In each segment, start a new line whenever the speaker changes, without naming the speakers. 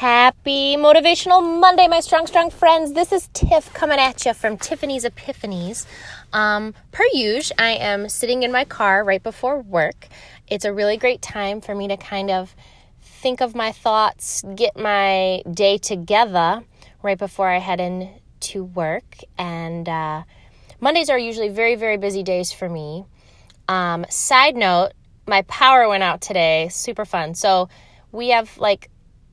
Happy Motivational Monday, my strong, strong friends. This is Tiff coming at you from Tiffany's Epiphanies. Um, per usual, I am sitting in my car right before work. It's a really great time for me to kind of think of my thoughts, get my day together right before I head into work. And uh, Mondays are usually very, very busy days for me. Um, side note, my power went out today. Super fun. So we have like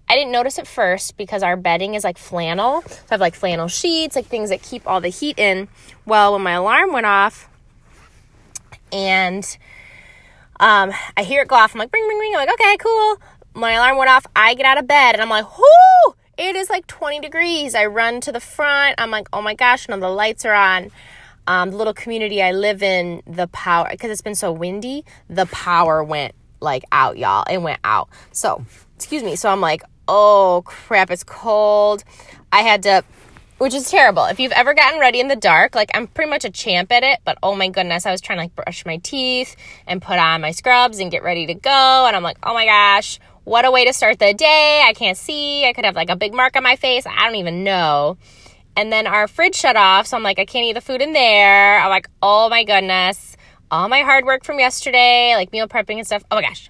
I didn't notice it first because our bedding is like flannel. So I have like flannel sheets, like things that keep all the heat in. Well, when my alarm went off and um, I hear it go off, I'm like, ring, ring, ring. I'm like, okay, cool. My alarm went off. I get out of bed and I'm like, whoo, it is like 20 degrees. I run to the front. I'm like, oh my gosh, no, the lights are on. Um, the little community I live in, the power, because it's been so windy, the power went like out, y'all. It went out. So, excuse me. So I'm like, oh crap, it's cold. I had to, which is terrible. If you've ever gotten ready in the dark, like I'm pretty much a champ at it, but oh my goodness, I was trying to like brush my teeth and put on my scrubs and get ready to go. And I'm like, oh my gosh, what a way to start the day. I can't see. I could have like a big mark on my face. I don't even know. And then our fridge shut off. So I'm like, I can't eat the food in there. I'm like, oh my goodness. All my hard work from yesterday, like meal prepping and stuff. Oh my gosh.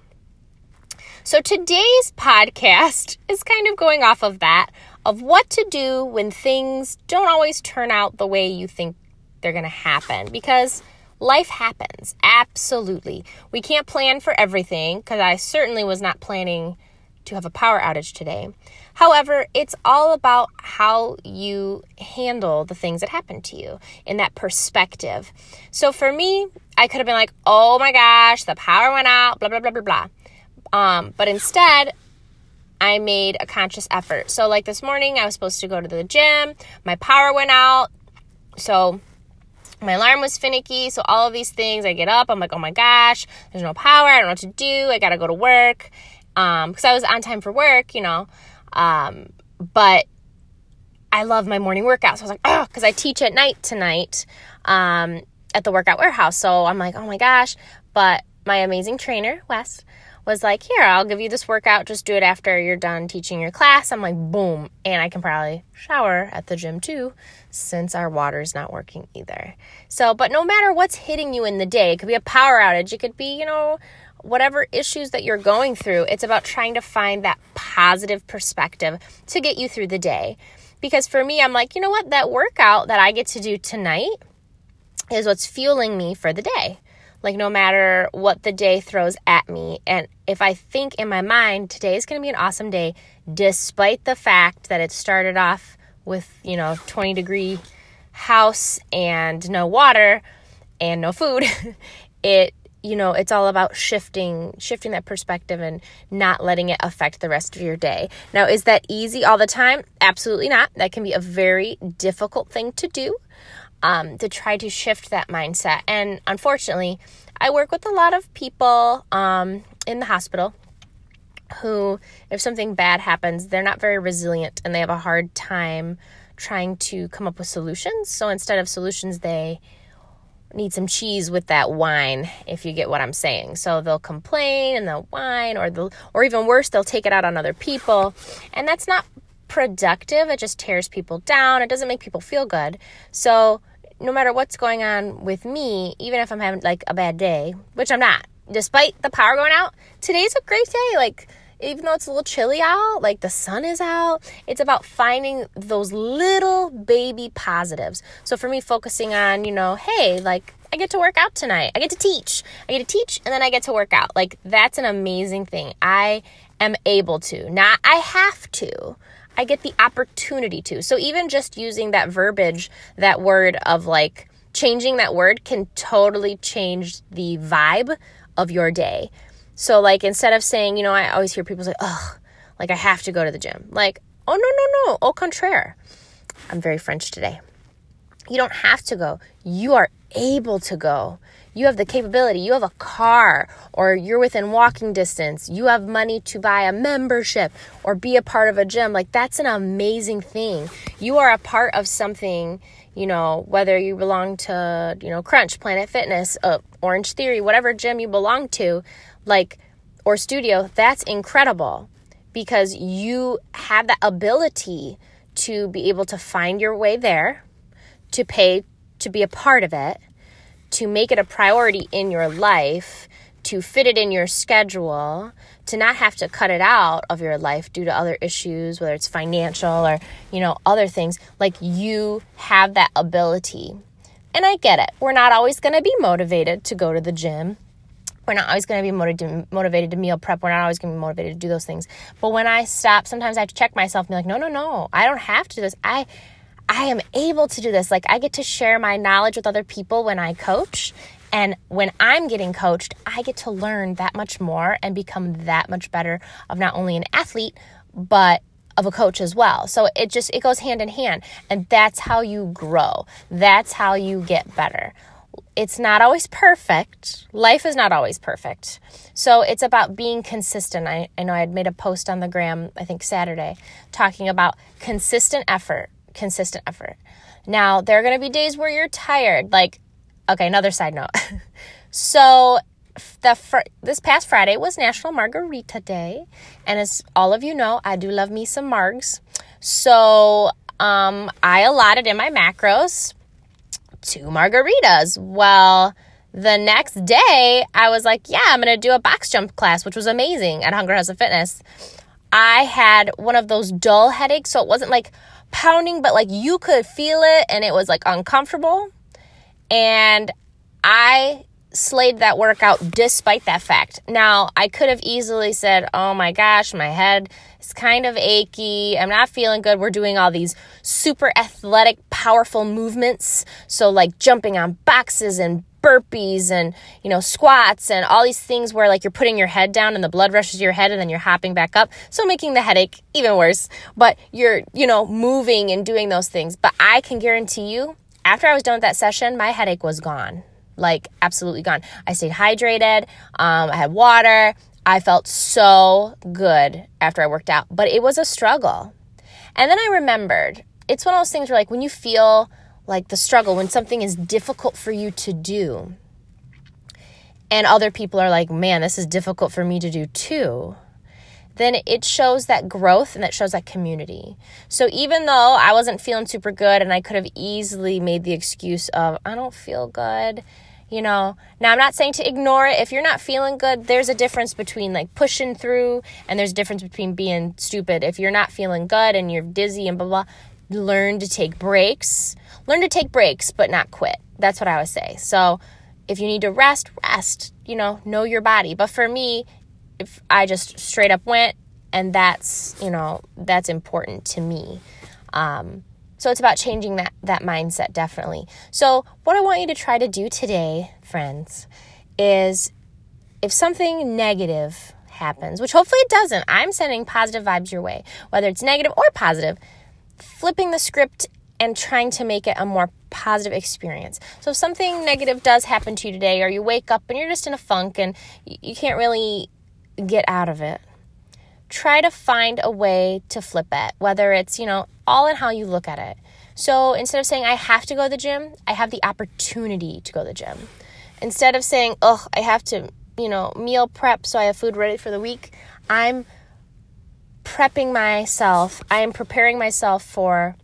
So today's podcast is kind of going off of that of what to do when things don't always turn out the way you think they're going to happen because life happens. Absolutely. We can't plan for everything because I certainly was not planning to have a power outage today. However, it's all about how you handle the things that happen to you in that perspective. So for me, I could have been like, oh my gosh, the power went out, blah, blah, blah, blah, blah. Um, but instead, I made a conscious effort. So, like this morning, I was supposed to go to the gym, my power went out. So, my alarm was finicky. So, all of these things, I get up, I'm like, oh my gosh, there's no power. I don't know what to do. I got to go to work. Um, because I was on time for work, you know. Um, but I love my morning workout. So I was like, oh, because I teach at night tonight um, at the workout warehouse. So I'm like, oh my gosh. But my amazing trainer, Wes, was like, Here, I'll give you this workout. Just do it after you're done teaching your class. I'm like, Boom. And I can probably shower at the gym too, since our water's not working either. So, but no matter what's hitting you in the day, it could be a power outage, it could be, you know, whatever issues that you're going through, it's about trying to find that positive perspective to get you through the day. Because for me, I'm like, you know what? That workout that I get to do tonight is what's fueling me for the day like no matter what the day throws at me. And if I think in my mind, today is going to be an awesome day, despite the fact that it started off with, you know, 20 degree house and no water and no food, it you know it's all about shifting shifting that perspective and not letting it affect the rest of your day. Now is that easy all the time? Absolutely not. That can be a very difficult thing to do um, to try to shift that mindset. And unfortunately, I work with a lot of people um, in the hospital who, if something bad happens, they're not very resilient and they have a hard time trying to come up with solutions. So instead of solutions, they need some cheese with that wine if you get what I'm saying. So they'll complain and they'll whine or they'll or even worse they'll take it out on other people. And that's not productive. It just tears people down. It doesn't make people feel good. So no matter what's going on with me, even if I'm having like a bad day, which I'm not, despite the power going out, today's a great day. Like, even though it's a little chilly out, like the sun is out, it's about finding those little baby positives. So for me, focusing on, you know, hey, like I get to work out tonight, I get to teach, I get to teach, and then I get to work out. Like, that's an amazing thing. I am able to, not I have to. I get the opportunity to. So even just using that verbiage, that word of like changing that word can totally change the vibe of your day. So like instead of saying, you know, I always hear people say, "Ugh, like I have to go to the gym." Like, "Oh no, no, no. Au contraire." I'm very French today. You don't have to go. You are able to go. You have the capability, you have a car, or you're within walking distance, you have money to buy a membership or be a part of a gym, like that's an amazing thing. You are a part of something, you know, whether you belong to, you know, Crunch, Planet Fitness, uh, Orangetheory, whatever gym you belong to, like, or studio, that's incredible because you have that ability to be able to find your way there, to pay to be a part of it, to make it a priority in your life, to fit it in your schedule, to not have to cut it out of your life due to other issues, whether it's financial or, you know, other things. Like you have that ability. And I get it. We're not always going to be motivated to go to the gym. We're not always going to be motivated, to meal prep. We're not always going to be motivated to do those things. But when I stop, sometimes I have to check myself and be like, no, no, no, I don't have to do this. I, I am able to do this. Like I get to share my knowledge with other people when I coach. And when I'm getting coached, I get to learn that much more and become that much better of not only an athlete, but of a coach as well. So it just it goes hand in hand and that's how you grow. That's how you get better. It's not always perfect. Life is not always perfect. So it's about being consistent. I, I know I had made a post on the gram, I think Saturday, talking about consistent effort, consistent effort. Now, there are going to be days where you're tired. Like, okay, another side note. so the fr- this past Friday was National Margarita Day, and as all of you know, I do love me some margs. So um, I allotted in my macros two margaritas. Well, the next day, I was like, yeah, I'm gonna do a box jump class, which was amazing at Hunger House of Fitness. I had one of those dull headaches, so it wasn't like pounding, but like you could feel it, and it was like uncomfortable. And I slayed that workout despite that fact. Now, I could have easily said, oh my gosh, my head is kind of achy. I'm not feeling good. We're doing all these super athletic, powerful movements. So, like jumping on boxes and burpees and you know squats and all these things where like you're putting your head down and the blood rushes to your head and then you're hopping back up so making the headache even worse but you're you know moving and doing those things but i can guarantee you after i was done with that session my headache was gone like absolutely gone. I stayed hydrated. Um, I had water. I felt so good after I worked out, but it was a struggle. And then I remembered it's one of those things where, like, when you feel like the struggle, when something is difficult for you to do, and other people are like, man, this is difficult for me to do too then it shows that growth and that shows that community. So even though I wasn't feeling super good and I could have easily made the excuse of, I don't feel good, you know. Now, I'm not saying to ignore it. If you're not feeling good, there's a difference between like pushing through and there's a difference between being stupid. If you're not feeling good and you're dizzy and blah, blah, learn to take breaks. Learn to take breaks, but not quit. That's what I would say. So, if you need to rest, rest. You know, know your body. But for me, if I just straight up went, and that's you know that's important to me. Um, so it's about changing that that mindset definitely. So what I want you to try to do today, friends, is if something negative happens, which hopefully it doesn't, I'm sending positive vibes your way, whether it's negative or positive, flipping the script and trying to make it a more positive experience. So if something negative does happen to you today, or you wake up and you're just in a funk and you can't really get out of it, try to find a way to flip it, whether it's, you know, all in how you look at it. So instead of saying, I have to go to the gym, I have the opportunity to go to the gym. Instead of saying, oh, I have to, you know, meal prep so I have food ready for the week, I'm prepping myself, I am preparing myself for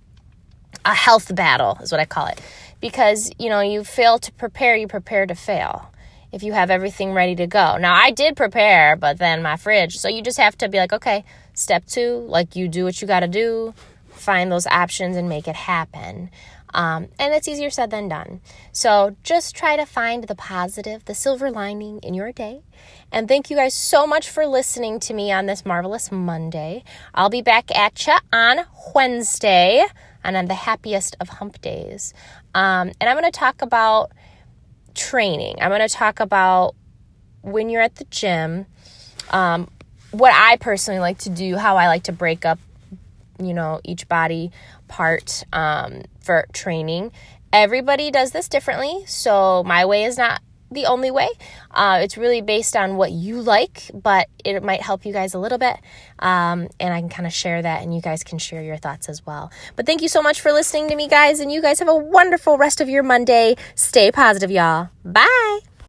a health battle, is what I call it. Because, you know, you fail to prepare, you prepare to fail if you have everything ready to go. Now, I did prepare, but then my fridge. So you just have to be like, okay, step two, like you do what you got to do, find those options and make it happen. Um, and it's easier said than done. So just try to find the positive, the silver lining in your day. And thank you guys so much for listening to me on this marvelous Monday. I'll be back at you on Wednesday and on the happiest of hump days. Um, and I'm going to talk about training. I'm going to talk about when you're at the gym, um, what I personally like to do, how I like to break up, you know, each body part um, for training. Everybody does this differently, so my way is not the only way. Uh, it's really based on what you like, but it might help you guys a little bit. Um, and I can kind of share that, and you guys can share your thoughts as well. But thank you so much for listening to me, guys, and you guys have a wonderful rest of your Monday. Stay positive, y'all. Bye.